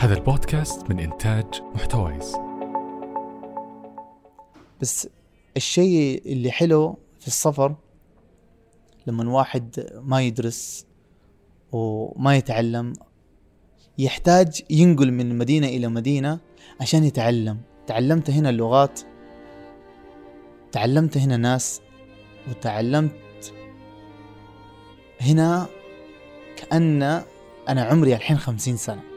هذا البودكاست من إنتاج محتويس. بس الشيء اللي حلو في السفر لما واحد ما يدرس وما يتعلم يحتاج ينقل من مدينة إلى مدينة عشان يتعلم. تعلمت هنا اللغات تعلمت هنا ناس وتعلمت هنا كأن أنا عمري الحين خمسين سنة.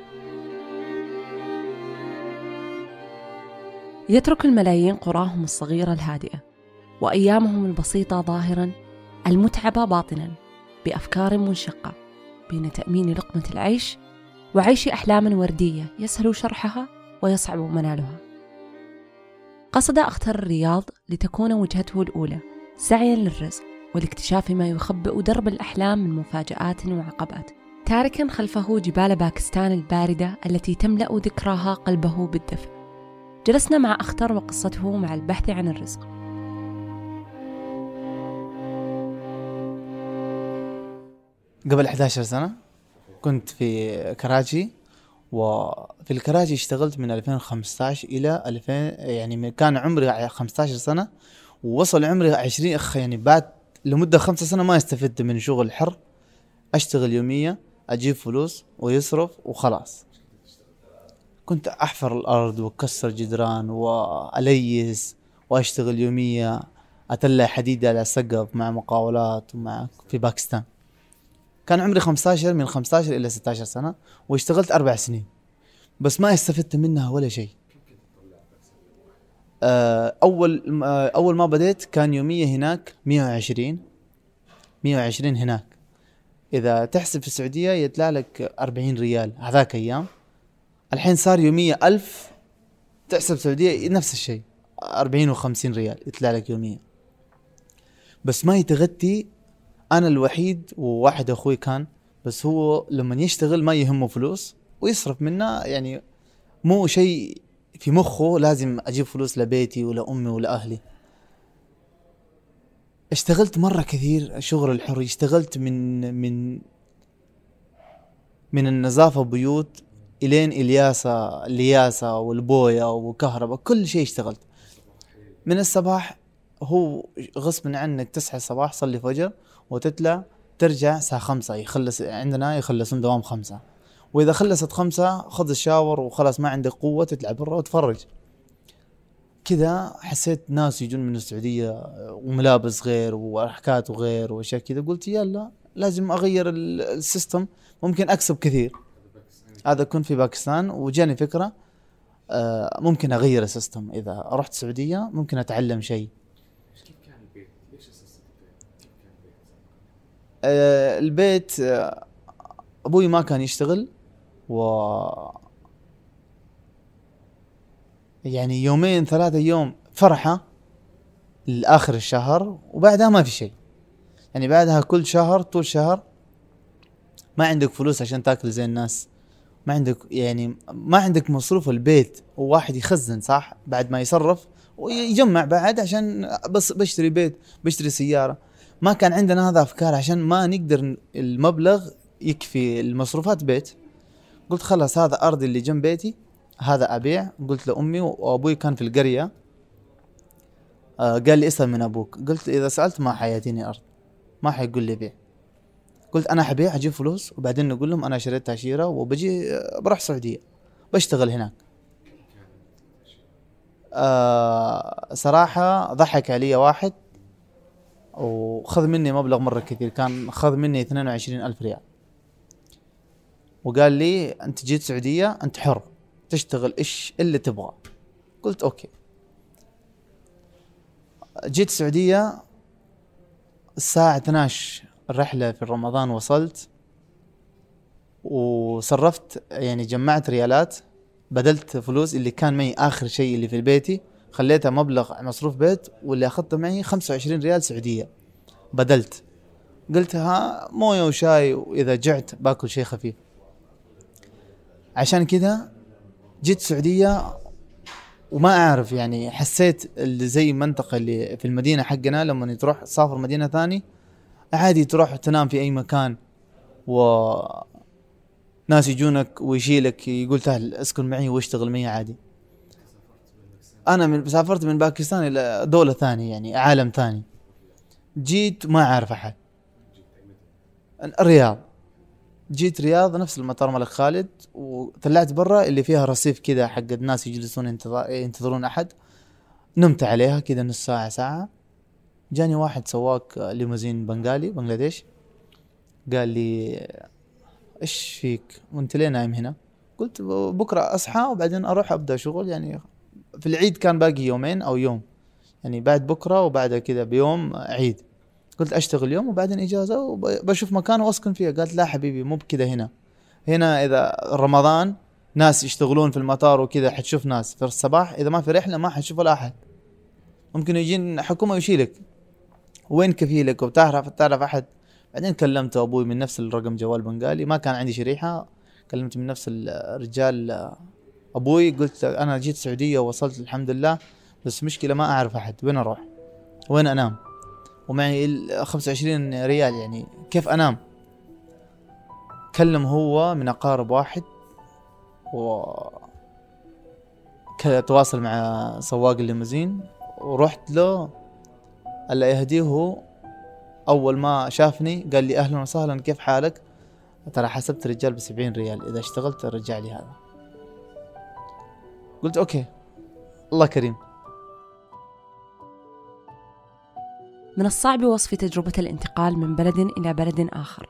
يترك الملايين قراهم الصغيرة الهادئة وأيامهم البسيطة ظاهرا المتعبة باطنا بأفكار منشقة بين تأمين لقمة العيش وعيش أحلام وردية يسهل شرحها ويصعب منالها. قصد أختار الرياض لتكون وجهته الأولى سعيا للرزق والاكتشاف ما يخبئ درب الأحلام من مفاجآت وعقبات. تاركا خلفه جبال باكستان الباردة التي تملأ ذكراها قلبه بالدفء. جلسنا مع أختر وقصته مع البحث عن الرزق. قبل 11 سنة كنت في كراچي وفي الكراچي اشتغلت من 2015 إلى 2000 يعني كان عمري 15 سنة ووصل عمري 20 أخ يعني بعد لمدة خمسة سنة ما استفدت من شغل حر أشتغل يومية أجيب فلوس ويصرف وخلاص. كنت أحفر الأرض وأكسر جدران وأليس وأشتغل يومية أتلع حديد على سقف مع مقاولات ومع في باكستان. كان عمري 15 من 15 إلى 16 سنة واشتغلت أربع سنين. بس ما استفدت منها ولا شيء. آه، أول آه، أول ما بديت كان يومية هناك 120 120 هناك. إذا تحسب في السعودية يطلع لك 40 ريال هذاك أيام. الحين صار يومية ألف تحسب سعودية نفس الشيء 40 و50 ريال يطلع لك يوميا. بس ما يتغطي أنا الوحيد وواحد أخوي كان بس هو لما يشتغل ما يهمه فلوس ويصرف منها يعني مو شيء في مخه لازم أجيب فلوس لبيتي ولامي ولاهلي اشتغلت مرة كثير شغل الحر اشتغلت من من من النظافة بيوت إلين الياسة الياسة والبوية وكهرباء كل شيء اشتغلت. من الصباح هو غصب عنك تصحى الصباح تصلي فجر وتطلع ترجع الساعة خمسة يخلص عندنا يخلصون دوام خمسة. وإذا خلصت خمسة خذ ال shower وخلاص ما عندك قوة تطلع برا وتفرج. كذا حسيت ناس يجون من السعودية وملابس غير وحركات وغير وأشياء كذا. قلت يلا لازم أغير ال system ممكن أكسب كثير. هذا كنت في باكستان وجاني فكرة آه، ممكن أغير السيستم. إذا رحت السعودية ممكن أتعلم شيء. آه، البيت آه، أبوي ما كان يشتغل و يعني يومين ثلاثة يوم فرحة لآخر الشهر وبعدها ما في شيء. يعني بعدها كل شهر طول شهر ما عندك فلوس عشان تاكل زي الناس. ما عندك يعني ما عندك مصروف البيت وواحد يخزن صح؟ بعد ما يصرف ويجمع بعد عشان بس بشتري بيت بشتري سيارة. ما كان عندنا هذا أفكار عشان ما نقدر المبلغ يكفي المصروفات بيت. قلت خلاص هذا ارضي اللي جنب بيتي هذا أبيع. قلت لأمي وأبوي كان في القرية. آه قال لي اسأل من أبوك. قلت إذا سألت ما حيأتيني أرض ما حيقول لي بيع. قلت أنا حبيع أجيب فلوس وبعدين نقول لهم أنا شريت تاشيره وبجي آه، بروح السعودية بشتغل هناك. آه صراحة ضحك علي واحد وخذ مني مبلغ مرة كثير كان خذ مني 22 ألف ريال. وقال لي أنت جيت السعودية أنت حر تشتغل إيش اللي تبغى. قلت أوكي. جيت السعودية الساعة 12 الرحلة في رمضان وصلت وصرفت يعني جمعت ريالات بدلت فلوس اللي كان معي آخر شيء اللي في بيتي خليتها مبلغ مصروف بيت واللي أخذته معي 25 ريال سعودية. بدلت. قلت ها موية وشاي وإذا جعت باكل شيء خفيف. عشان كذا جيت السعوديه وما أعرف يعني حسيت اللي زي المنطقة اللي في المدينة حقنا لما تروح تسافر مدينة ثاني عادي تروح تنام في أي مكان و ناس يجونك ويشيلك يقول تعال اسكن معي واشتغل معي عادي. أنا من سافرت من باكستان إلى دولة ثانية يعني عالم ثاني. جيت ما أعرف أحد. الرياض. جيت رياض نفس المطار ملك خالد وطلعت برا اللي فيها رصيف كذا حق الناس يجلسون ينتظر ينتظرون أحد. نمت عليها كذا نص ساعة ساعة. جاني واحد سواق ليموزين بنغالي بنغلاديش. قال لي إيش فيك؟ وأنت ليه نايم هنا؟ قلت بكرة أصحى وبعدين أروح أبدأ شغل. يعني في العيد كان باقي يومين أو يوم. يعني بعد بكرة وبعد كذا بيوم عيد. قلت أشتغل يوم وبعدين إجازة وبشوف مكان وأسكن فيه قالت لا حبيبي مو بكذا هنا. هنا إذا رمضان ناس يشتغلون في المطار وكذا حتشوف ناس. في الصباح إذا ما في رحلة ما حتشوف ولا أحد. ممكن يجين حكومة ويشيلك وين كفيلك وبتعرف تعرف أحد؟ بعدين كلمت أبوي من نفس الرقم جوال بنغالي. ما كان عندي شريحة. كلمت من نفس الرجال أبوي. قلت أنا جيت السعوديه ووصلت الحمد لله. بس مشكلة ما أعرف أحد. وين أروح؟ وين أنام؟ ومعي 25 ريال يعني. كيف أنام؟ كلم هو من أقارب واحد. و تواصل مع سواق الليموزين. ورحت له الله يهديه. هو أول ما شافني قال لي أهلا وسهلا كيف حالك؟ ترى حسبت رجال بسبعين ريال. إذا اشتغلت رجع لي هذا. قلت أوكي. الله كريم. من الصعب وصف تجربة الانتقال من بلد إلى بلد آخر.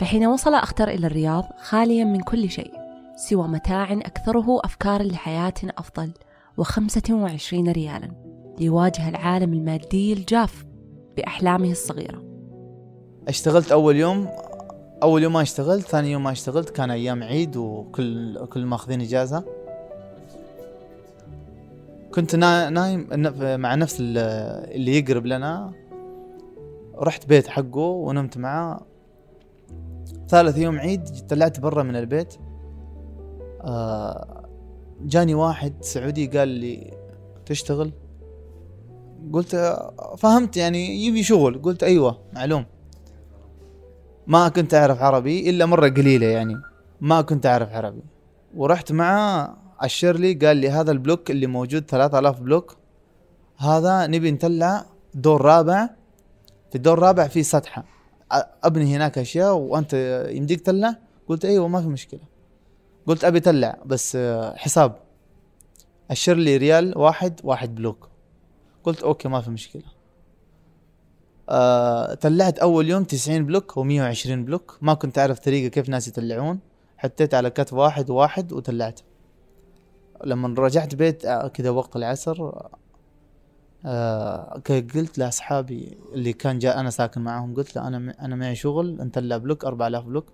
فحين وصل أختر إلى الرياض خاليا من كل شيء سوى متاع أكثره أفكار لحياة أفضل وخمسة وعشرين ريالا. ليواجه العالم المادي الجاف بأحلامه الصغيرة. اشتغلت أول يوم أول يوم ما اشتغلت ثاني يوم ما اشتغلت كان أيام عيد وكل كل ماخذين إجازة. كنت نايم مع نفس اللي يقرب لنا. رحت بيت حقه ونمت معاه ثالث يوم عيد طلعت برا من البيت. آه جاني واحد سعودي قال لي تشتغل؟ قلت فهمت يعني يبي شغل. قلت أيوه معلوم. ما كنت أعرف عربي إلا مرة قليلة يعني. ما كنت أعرف عربي. ورحت معاه اشر لي قال لي هذا البلوك اللي موجود 3000 block. هذا نبي نطلع دور رابع. في الدور الرابع في سطحة. أبني هناك أشياء وأنت يمديك تطلع قلت أيوه ما في مشكلة. قلت أبي أطلع بس حساب. اشر لي ريال واحد واحد بلوك. قلت okay ما في مشكلة. آه طلعت أول يوم 90 بلوك و120 بلوك. ما كنت أعرف طريقة كيف ناس يطلعون حطيت على كتف واحد واحد وطلعت لما رجعت بيت آه، كذا وقت العصر آه قلت لأصحابي اللي كان جاء أنا ساكن معاهم قلت له أنا أنا معي شغل نطلع بلوك 4000 بلوك.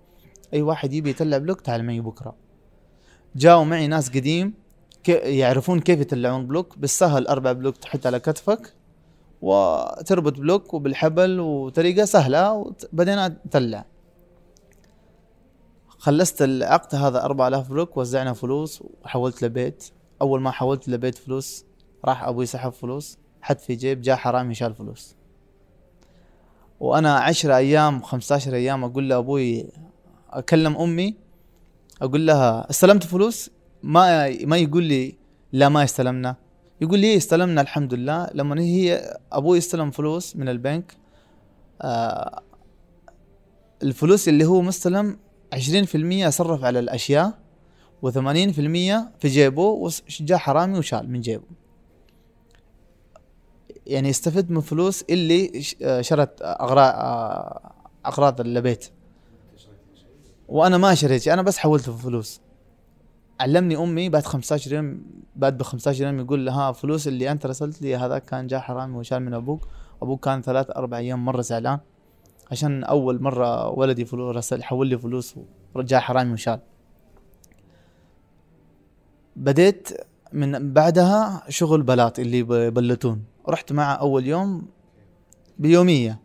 أي واحد يبي يطلع بلوك تعال معي بكرة. جاوا معي ناس قديم يعرفون كيف يطلعون بلوك. بالسهل أربع بلوك تحط على كتفك وتربط بلوك وبالحبل وطريقة سهلة وبدينا نطلع خلصت العقد هذا 4000 بلوك وزعنا فلوس وحولت لبيت. أول ما حولت لبيت فلوس راح أبوي سحب فلوس حط في جيب جاء حرامي شال فلوس. وأنا عشرة أيام 15 أيام أقول لأبوي أكلم أمي أقول لها استلمت فلوس؟ ما ما يقول لي لا ما استلمنا. يقول لي استلمنا؟ الحمد لله لما هي أبوي استلم فلوس من البنك آه الفلوس اللي هو مستلم 20% صرف على الأشياء و80% في جيبه وجاء حرامي وشال من جيبه. يعني استفدت من فلوس اللي شرت أغراض آه، أغراض البيت. وأنا ما شريت أنا بس حولت فلوس. علمني أمي بعد 15 يوم بعد ب 15 يوم يقول لها فلوس اللي أنت رسلت لي هذا كان جاء حرامي وشال من أبوك. أبوك كان ثلاث أربع أيام مرة زعلان عشان أول مرة ولدي فلوس رسل حول لي فلوس ورجع حرامي وشال. بديت من بعدها شغل بلاط اللي يبلطون رحت معه أول يوم بيومية.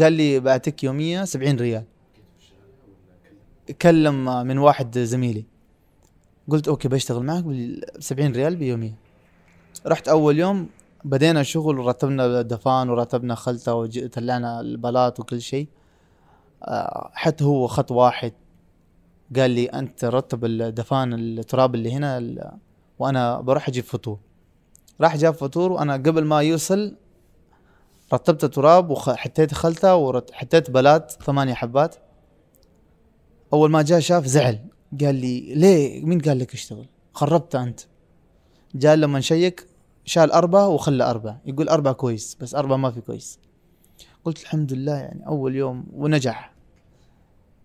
قال لي بعطيك يومية 70 ريال. كلم من واحد زميلي. قلت okay بشتغل معك ب 70 ريال بيومية. رحت أول يوم بدينا شغل ورتبنا دفان ورتبنا خلطة وطلعنا البلاط وكل شيء. آه، حتى هو خط واحد قال لي أنت رتب الدفان التراب اللي هنا وأنا بروح أجيب فطور. راح جاب فطور وأنا قبل ما يوصل رتبت تراب وحطيت خلطة وحطيت بلات ثمانية حبات. أول ما جاء شاف زعل. قال لي ليه؟ مين قال لك اشتغل؟ خربت أنت. جاء لما نشيك شال أربعة وخلى أربعة. يقول أربعة كويس بس أربعة ما في كويس. قلت الحمد لله يعني أول يوم ونجح.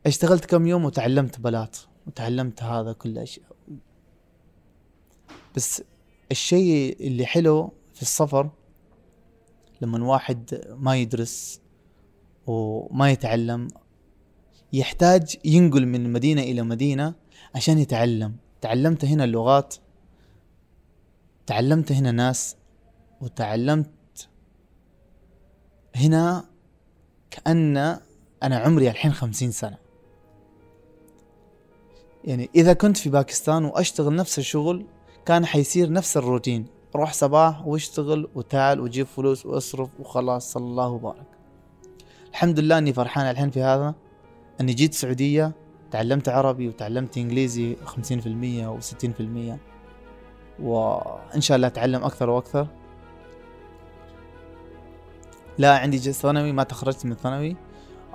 اشتغلت كم يوم وتعلمت بلات وتعلمت هذا كل أشياء. بس الشيء اللي حلو في السفر لما واحد ما يدرس وما يتعلم يحتاج ينقل من مدينة إلى مدينة عشان يتعلم. تعلمت هنا اللغات تعلمت هنا ناس وتعلمت هنا كأن أنا عمري الحين خمسين سنة. يعني إذا كنت في باكستان وأشتغل نفس الشغل كان حيصير نفس الروتين. روح صباح واشتغل وتعال وجيب فلوس وأصرف وخلاص صلى الله وبارك. الحمد لله إني فرحان الحين في هذا. أني جيت السعودية تعلمت عربي وتعلمت إنجليزي 50% و60% وإن شاء الله أتعلم أكثر وأكثر. لا عندي ثانوي ما تخرجت من ثانوي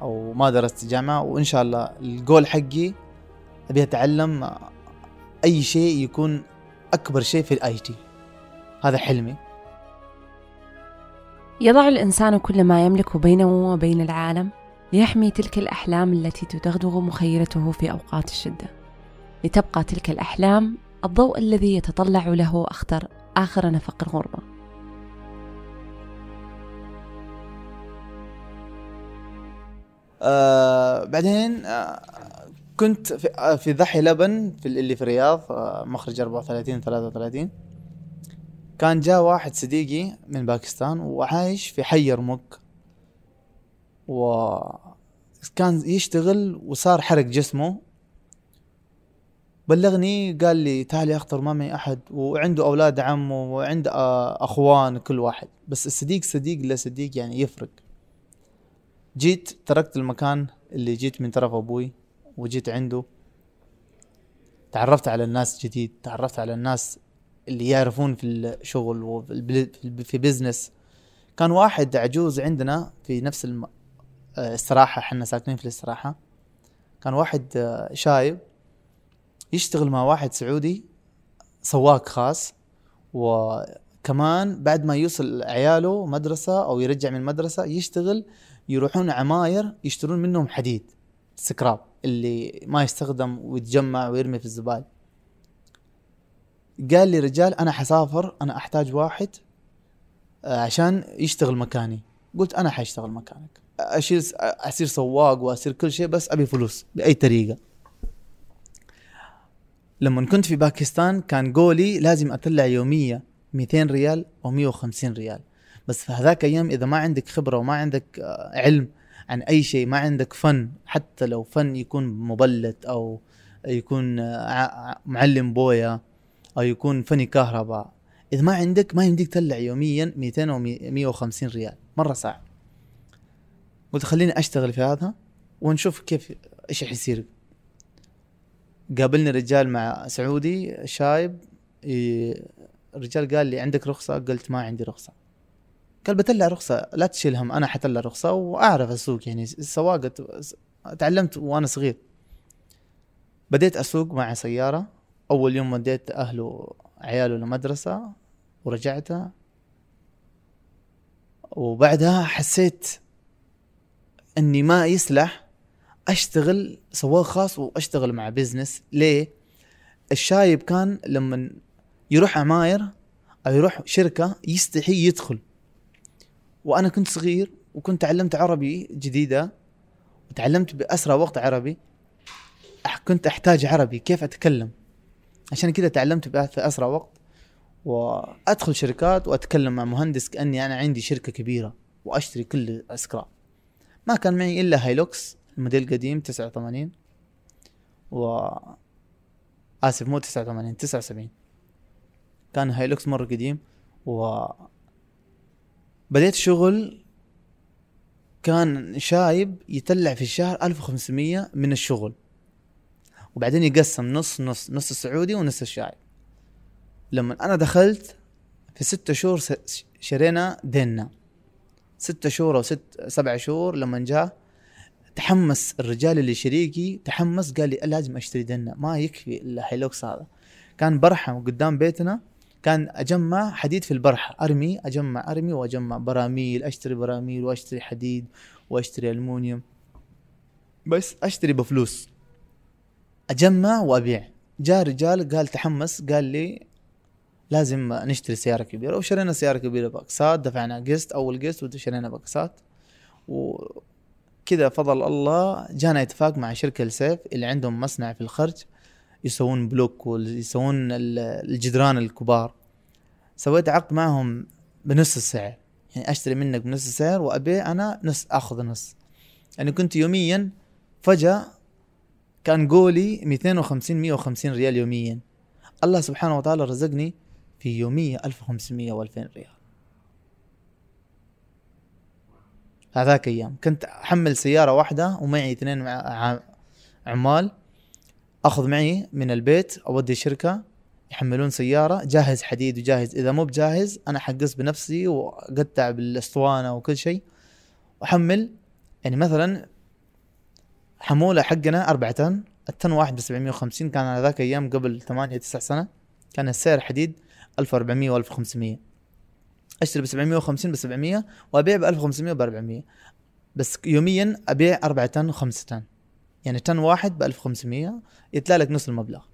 أو ما درست جامعة. وإن شاء الله الجول حقي أبي أتعلم أي شيء يكون أكبر شيء في ال IT هذا حلمي. يضع الإنسان كل ما يملك بينه وبين العالم. ليحمي تلك الأحلام التي تدغدغ مخيلته في أوقات الشدة. لتبقى تلك الأحلام الضوء الذي يتطلع له أخطر آخر نفق الغربة. آه بعدين آه كنت في, آه في ضحي لبن في اللي في الرياض آه مخرج 34 33 كان جاء واحد صديقي من باكستان وعايش في حي يرموك. و كان يشتغل وصار حرق جسمه. بلغني قال لي تعال يا اخطر ما معي أحد وعنده أولاد عمه وعنده أخوان كل واحد. بس الصديق صديق لا صديق يعني يفرق. جيت تركت المكان اللي جيت من طرف أبوي وجيت عنده. تعرفت على الناس جديد تعرفت على الناس اللي يعرفون في الشغل وفي في بزنس كان واحد عجوز عندنا في نفس استراحة إحنا ساكنين في الاستراحة. كان واحد آه، شايب يشتغل مع واحد سعودي سواق خاص وكمان بعد ما يوصل عياله مدرسة أو يرجع من المدرسة يشتغل يروحون عماير يشترون منهم حديد سكراب اللي ما يستخدم ويتجمع ويرمي في الزبال. قال لي رجال أنا حسافر أنا أحتاج واحد آه، عشان يشتغل مكاني. قلت أنا حاشتغل مكانك. أشيل أصير سواق وأصير كل شيء بس أبي فلوس بأي طريقة. لما كنت في باكستان كان قولي لازم أطلع يومية 200 ريال أو 150 ريال. بس في هذاك أيام إذا ما عندك خبرة وما عندك آه، علم عن أي شيء ما عندك فن حتى لو فن يكون مبلت أو يكون آه، معلم بويا أو يكون فني كهرباء إذا ما عندك ما يمديك تطلع يوميا 200 أو 150 ريال مرة صعب. قلت خليني أشتغل في هذا ونشوف كيف إيش حيصير قابلني رجال مع سعودي شايب الرجال قال لي عندك رخصة؟ قلت ما عندي رخصة. قال بطلع رخصة لا تشيل هم أنا حطلع رخصة وأعرف اسوق يعني السواقة تعلمت وأنا صغير. بديت أسوق مع سيارة. أول يوم وديت أهله عياله المدرسة ورجعت وبعدها حسيت إني ما يصلح أشتغل سواق خاص وأشتغل مع بزنس ليه؟ الشايب كان لما يروح عماير أو يروح شركة يستحي يدخل. وأنا كنت صغير وكنت تعلمت عربي جديدة وتعلمت بأسرع وقت عربي. كنت أحتاج عربي كيف أتكلم؟ عشان كذا تعلمت في أسرع وقت. وأدخل شركات وأتكلم مع مهندس كأني أنا عندي شركة كبيرة وأشتري كل اسكراب ما كان معي إلا هايلوكس الموديل القديم 89 و آسف مو 89 79 كان هايلوكس مرة قديم و بديت شغل كان شايب يطلع في الشهر 1500 من الشغل. وبعدين يقسم نص نص نص السعودي ونص الشايب. لما أنا دخلت في ستة شهور شرينا ديننا. ستة شهور أو ست سبع شهور لما جاء تحمس الرجال اللي شريكي تحمس قال لي لازم أشتري دينا ما يكفي الهيلوكس هذا. كان برحه قدام بيتنا كان أجمع حديد في البرحة أرمي أجمع أرمي وأجمع براميل أشتري براميل وأشتري حديد وأشتري ألمونيوم. بس أشتري بفلوس. أجمع وأبيع. جاء رجال قال تحمس قال لي لازم نشتري سيارة كبيرة وشرينا سيارة كبيرة باقساط دفعنا قسط أول قسط وشرينا باقساط. وكذا فضل الله جانا اتفاق مع شركة السيف اللي عندهم مصنع في الخرج يسوون بلوك ويسوون ال- الجدران الكبار. سويت عقد معهم بنص السعر يعني أشتري منك بنص السعر وابيع أنا نص آخذ نص. يعني كنت يوميا فجأة كان قولي 250 150 ريال يوميا. الله سبحانه وتعالى رزقني في يومية 1500 و2000 ريال. هذاك أيام. كنت أحمل سيارة واحدة ومعي اثنين عمال. أخذ معي من البيت أودي شركة يحملون سيارة. جاهز حديد وجاهز إذا مو بجاهز أنا حقص بنفسي وأقطع بالأسطوانة وكل شيء. واحمل يعني مثلا حمولة حقنا أربعة طن. التن واحد ب 750 كان على ذاك أيام قبل 8 9 سنة. كان السعر حديد 1400 و 1500 أشتري ب 750 ب 700 وأبيع ب 1500 ب 400 بس يوميا أبيع 4 طن و5 طن. يعني طن واحد ب 1500 يطلع لك نص المبلغ.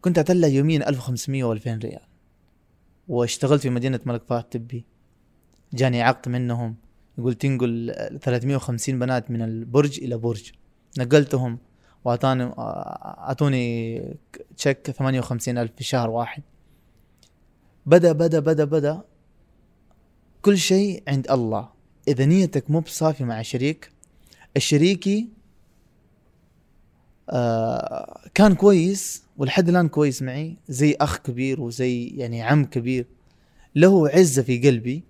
كنت أطلع يوميا 1500 و2000 ريال. واشتغلت في مدينة ملك فهد تبي جاني عقد منهم. يقول تنقل 350 بنات من البرج إلى برج. نقلتهم. واعطاني أعطوني تشيك 58 ألف في شهر واحد. بدا بدا بدا بدا. كل شيء عند الله. إذا نيتك مو بصافي مع شريك الشريكي آه كان كويس ولحد الآن كويس معي زي أخ كبير وزي يعني عم كبير. له عزة في قلبي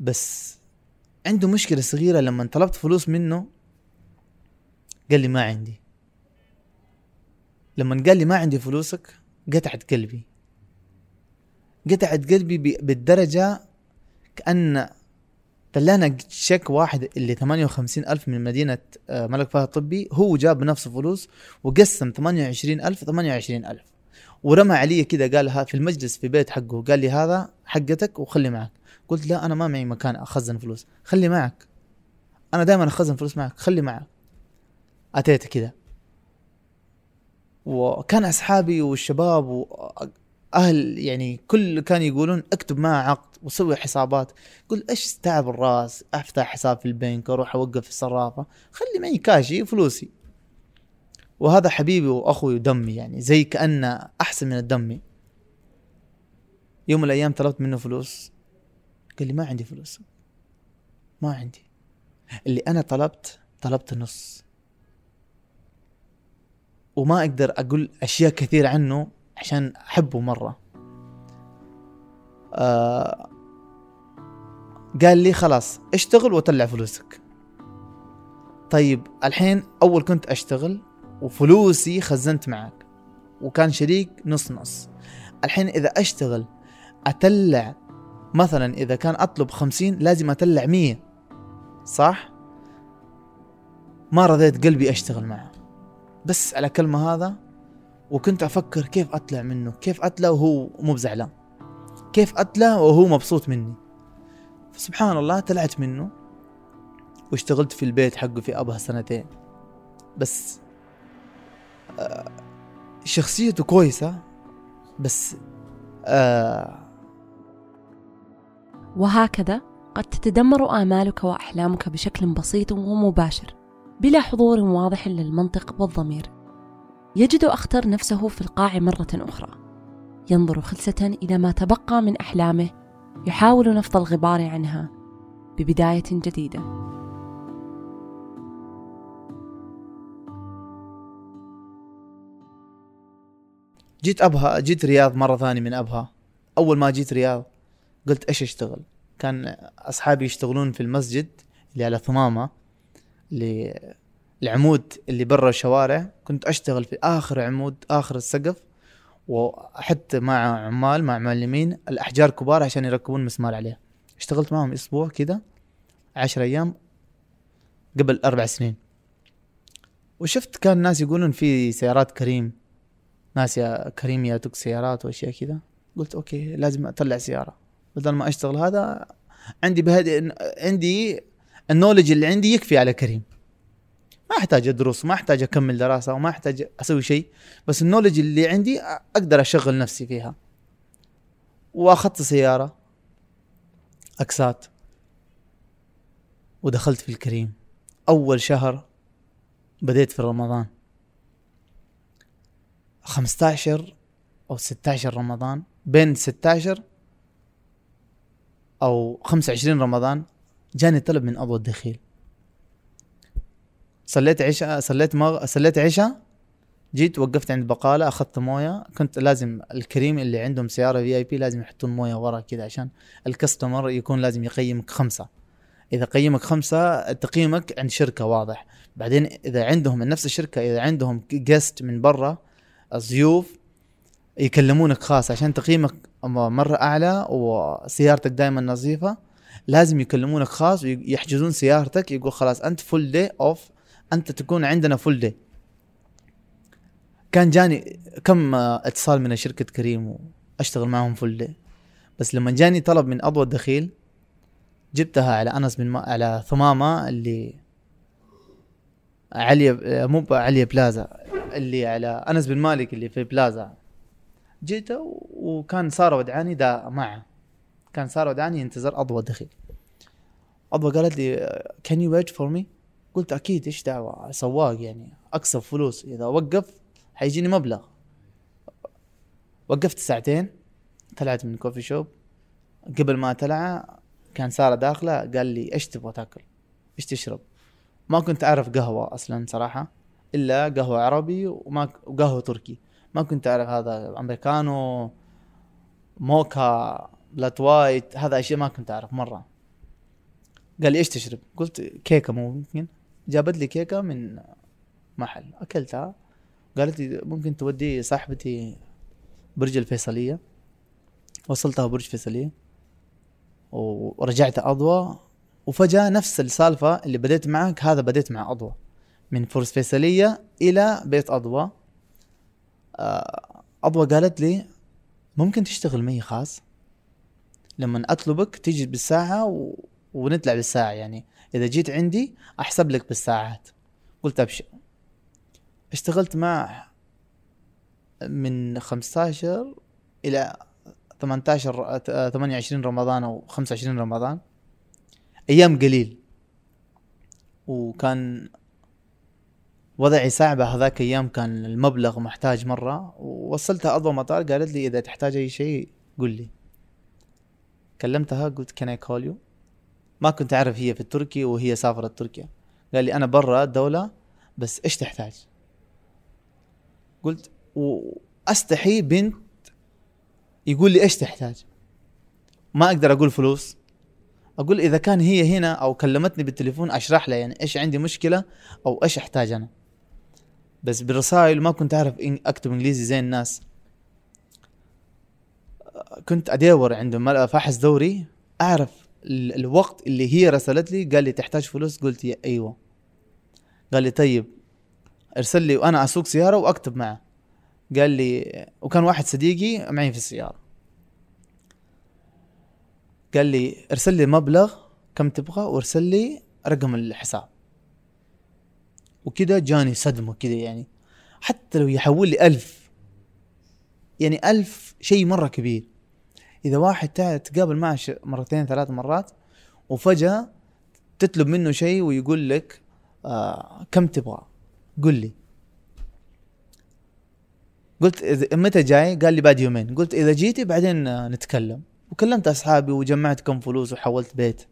بس عنده مشكلة صغيرة لما طلبت فلوس منه قال لي ما عندي. لما قال لي ما عندي فلوسك قطعت قلبي. قطعت قلبي بالدرجة كأن طلعنا شيك واحد اللي 58 ألف من مدينة آه، ملك فهد الطبي. هو جاب نفس فلوس وقسم 28 ألف 28 ألف. ورمى علي كده قال في المجلس في بيت حقه. قال لي هذا حقتك وخلي معك. قلت لا أنا ما معي مكان أخزن فلوس. خلي معك. أنا دائما أخزن فلوس معك. خلي معك. أتيت كده. وكان أصحابي والشباب واهل يعني كل كان يقولون اكتب معه عقد وسوي حسابات. قل إيش تعب الراس؟ أفتح حساب في البنك أروح أوقف في الصرافة. خلي معي كاشي فلوسي. وهذا حبيبي وأخوي ودمي يعني زي كانه أحسن من الدمي. يوم من الأيام طلبت منه فلوس. قال لي ما عندي فلوس. ما عندي. اللي أنا طلبت طلبت نص. وما أقدر أقول أشياء كثير عنه. عشان أحبه مرة. آه قال لي خلاص اشتغل وطلع فلوسك. طيب الحين أول كنت أشتغل وفلوسي خزنت معك وكان شريك نص نص. الحين إذا أشتغل أطلع مثلا إذا كان أطلب خمسين لازم أطلع مية صح؟ ما رضيت قلبي أشتغل معه. بس على كلمة هذا وكنت أفكر كيف أطلع منه كيف أطلع وهو مو بزعلان كيف أطلع وهو مبسوط مني. فسبحان الله طلعت منه واشتغلت في البيت حقه في أبها سنتين. بس آه شخصيته كويسة بس آه وهكذا قد تتدمر آمالك وأحلامك بشكل بسيط ومباشر بلا حضور واضح للمنطق والضمير. يجد أخطر نفسه في القاع مرة أخرى. ينظر خلسة إلى ما تبقى من أحلامه يحاول نفض الغبار عنها ببداية جديدة. جيت أبها جيت رياض مرة ثانية من أبها. أول ما جيت رياض قلت إيش أشتغل؟ كان أصحابي يشتغلون في المسجد اللي على ثمامة اللي العمود اللي برا الشوارع كنت أشتغل في آخر عمود آخر السقف وأحط مع عمال مع معلمين الأحجار كبار عشان يركبون مسمار عليها. اشتغلت معهم أسبوع كده عشر أيام قبل أربع سنين. وشفت كان الناس يقولون في سيارات كريم ناس يا كريم ياتوك سيارات وأشياء كذا. قلت أوكي لازم أطلع سيارة. بدل ما أشتغل هذا عندي بهدي عندي النولج اللي عندي يكفي على كريم. ما أحتاج أدرس ما أحتاج أكمل دراسة وما أحتاج أسوي شيء بس النولج اللي عندي أقدر أشغل نفسي فيها. وأخذت سيارة أكسات ودخلت في الكريم. أول شهر بديت في رمضان. 15 أو 16 رمضان بين 16 أو 25 رمضان جاني طلب من أبو الدخيل. صليت عشاء صليت مغ... صليت عشاء جيت وقفت عند بقالة أخذت موية. كنت لازم الكريم اللي عندهم سيارة في اي بي لازم يحطون موية ورا كذا عشان ال customer يكون لازم يقيمك خمسة. إذا قيمك خمسة تقييمك عند شركة واضح. بعدين إذا عندهم نفس الشركة إذا عندهم guest من برا ضيوف يكلمونك خاص. عشان تقييمك مرة أعلى وسيارتك دائما نظيفة لازم يكلمونك خاص ويحجزون سيارتك. يقول خلاص أنت full day off أنت تكون عندنا full day كان جاني كم اتصال من شركة كريم وأشتغل معهم full day بس لما جاني طلب من أضوى الدخيل جبتها على أنس بن ما... على ثمامة اللي عليا مو عليا بلازا اللي على أنس بن مالك اللي في بلازا. جيت وكان ساره ودعاني دا معه كان ساره ودعاني ينتظر اضوى دخيل اضوى قالت لي can you wait for me قلت أكيد إيش دعوة؟ سواق يعني. أكسب فلوس. إذا وقف حيجيني مبلغ. وقفت ساعتين طلعت من coffee shop قبل ما طلع كان سارة داخلة قال لي إيش تبغى تاكل؟ إيش تشرب؟ ما كنت أعرف قهوة أصلا صراحة إلا قهوة عربي وما وقهوة تركي. ما كنت أعرف هذا americano mocha flat white هذا أشياء ما كنت أعرف مرة. قال لي إيش تشرب؟ قلت كيكة ممكن. جابت لي كيكة من محل أكلتها. قالت لي ممكن تودي صاحبتي برج الفيصلية. وصلتها برج فيصليه ورجعت اضوى وفجأة نفس السالفة اللي بديت معك هذا بديت مع اضوى من فرس فيصلية إلى بيت اضوى اضوى قالت لي ممكن تشتغل معي خاص؟ لما أطلبك تيجي بالساعة و... ونطلع بالساعة يعني. إذا جيت عندي أحسب لك بالساعات. قلت أبشر. اشتغلت مع من 15 إلى 18 28 رمضان أو 25 رمضان. أيام قليل. وكان وضعي صعب. هذاك أيام كان المبلغ محتاج مرة. ووصلتها اضوى مطار. قالت لي إذا تحتاج أي شيء قل لي. كلمتها قلت can I call you ما كنت أعرف هي في التركي وهي سافرت تركيا. قال لي أنا برا الدولة بس إيش تحتاج؟ قلت وأستحي بنت يقول لي إيش تحتاج؟ ما أقدر أقول فلوس. أقول إذا كان هي هنا أو كلمتني بالتليفون أشرح لها يعني إيش عندي مشكلة أو إيش أحتاج أنا. بس بالرسائل ما كنت أعرف أكتب إنجليزي زي الناس. كنت أدور عند فاحص دوري أعرف الوقت اللي هي رسلت لي قال لي تحتاج فلوس؟ قلت يا أيوه. قال لي طيب ارسل لي وأنا أسوق سيارة وأكتب معه. قال لي وكان واحد صديقي معي في السيارة. قال لي ارسل لي مبلغ كم تبغى وارسل لي رقم الحساب. وكذا جاني صدمة كذا يعني. حتى لو يحول لي ألف يعني ألف شيء مرة كبير. إذا واحد تقابل معه مرتين ثلاث مرات وفجأة تطلب منه شيء ويقول لك آه كم تبغى؟ قل لي. قلت إذا متى جاي؟ قال لي بعد يومين. قلت إذا جيتي بعدين نتكلم. وكلمت أصحابي وجمعت كم فلوس وحولت بيت.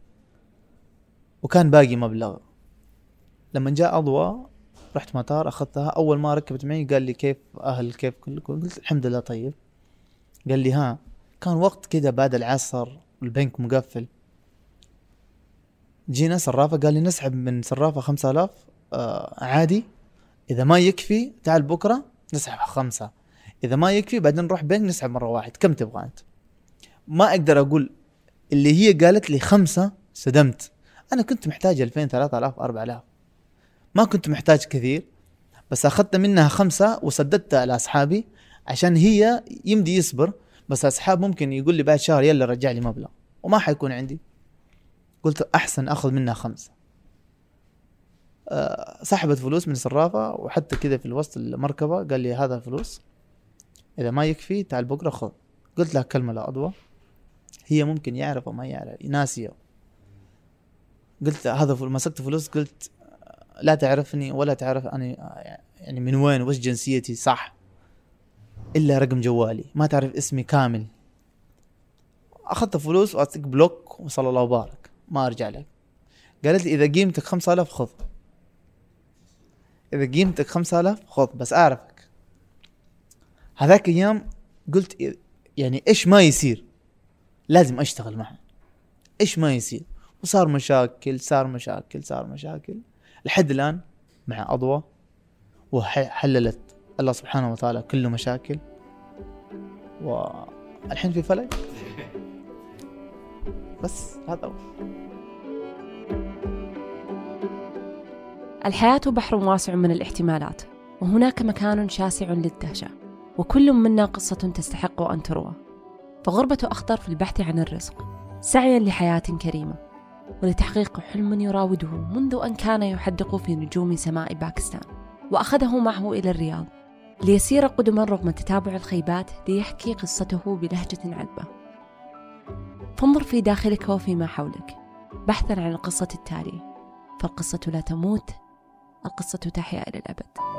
وكان باقي مبلغ. لما جاء اضواء رحت مطار أخذتها. أول ما ركبت معي قال لي كيف أهل كيف كلكم؟ قلت الحمد لله طيب. قال لي ها كان وقت كذا بعد العصر البنك مقفل. جينا صرافة قال لي نسحب من صرافة خمسة آلاف آه عادي. إذا ما يكفي تعال بكرة نسحب خمسة. إذا ما يكفي بعدين نروح بنك نسحب مرة واحد. كم تبغى أنت؟ ما أقدر أقول اللي هي قالت لي خمسة صدمت. أنا كنت محتاج 2000 3000 4000 ما كنت محتاج كثير بس أخذت منها خمسة وسددتها لاصحابي عشان هي يمدي يصبر. بس أصحاب ممكن يقول لي بعد شهر يلا رجع لي مبلغ وما حيكون عندي. قلت أحسن أخذ منها خمسة. أه سحبت فلوس من صرافة وحتى كذا في الوسط المركبة قال لي هذا فلوس. إذا ما يكفي تعال بكرة خذ. قلت لها كلمة لا اضوى هي ممكن يعرف أو ما يعرف ناسيه قلت هذا مسكت فلوس قلت لا تعرفني ولا تعرف أنا يعني من وين وش جنسيتي صح؟ إلا رقم جوالي. ما تعرف اسمي كامل. أخذت فلوس وأعطيك بلوك وصلى الله وبارك. ما أرجع لك. قالت لي إذا قيمتك 5000 خذ. إذا قيمتك 5000 خذ بس أعرفك. هذاك أيام قلت يعني إيش ما يصير؟ لازم أشتغل معه. إيش ما يصير؟ وصار مشاكل صار مشاكل صار مشاكل. لحد الآن مع اضوى وحللت الله سبحانه وتعالى كله مشاكل. والحين في فلك. بس هذا هو. الحياة بحر واسع من الاحتمالات وهناك مكان شاسع للدهشة وكل منا قصة تستحق أن تروى. فغربة أخضر في البحث عن الرزق سعيا لحياة كريمة ولتحقيق حلم يراوده منذ أن كان يحدق في نجوم سماء باكستان وأخذه معه إلى الرياض. ليسير قدما رغم تتابع الخيبات ليحكي قصته بلهجة عذبة. فانظر في داخلك وفيما حولك بحثا عن القصة التالية. فالقصة لا تموت القصة تحيا إلى الأبد.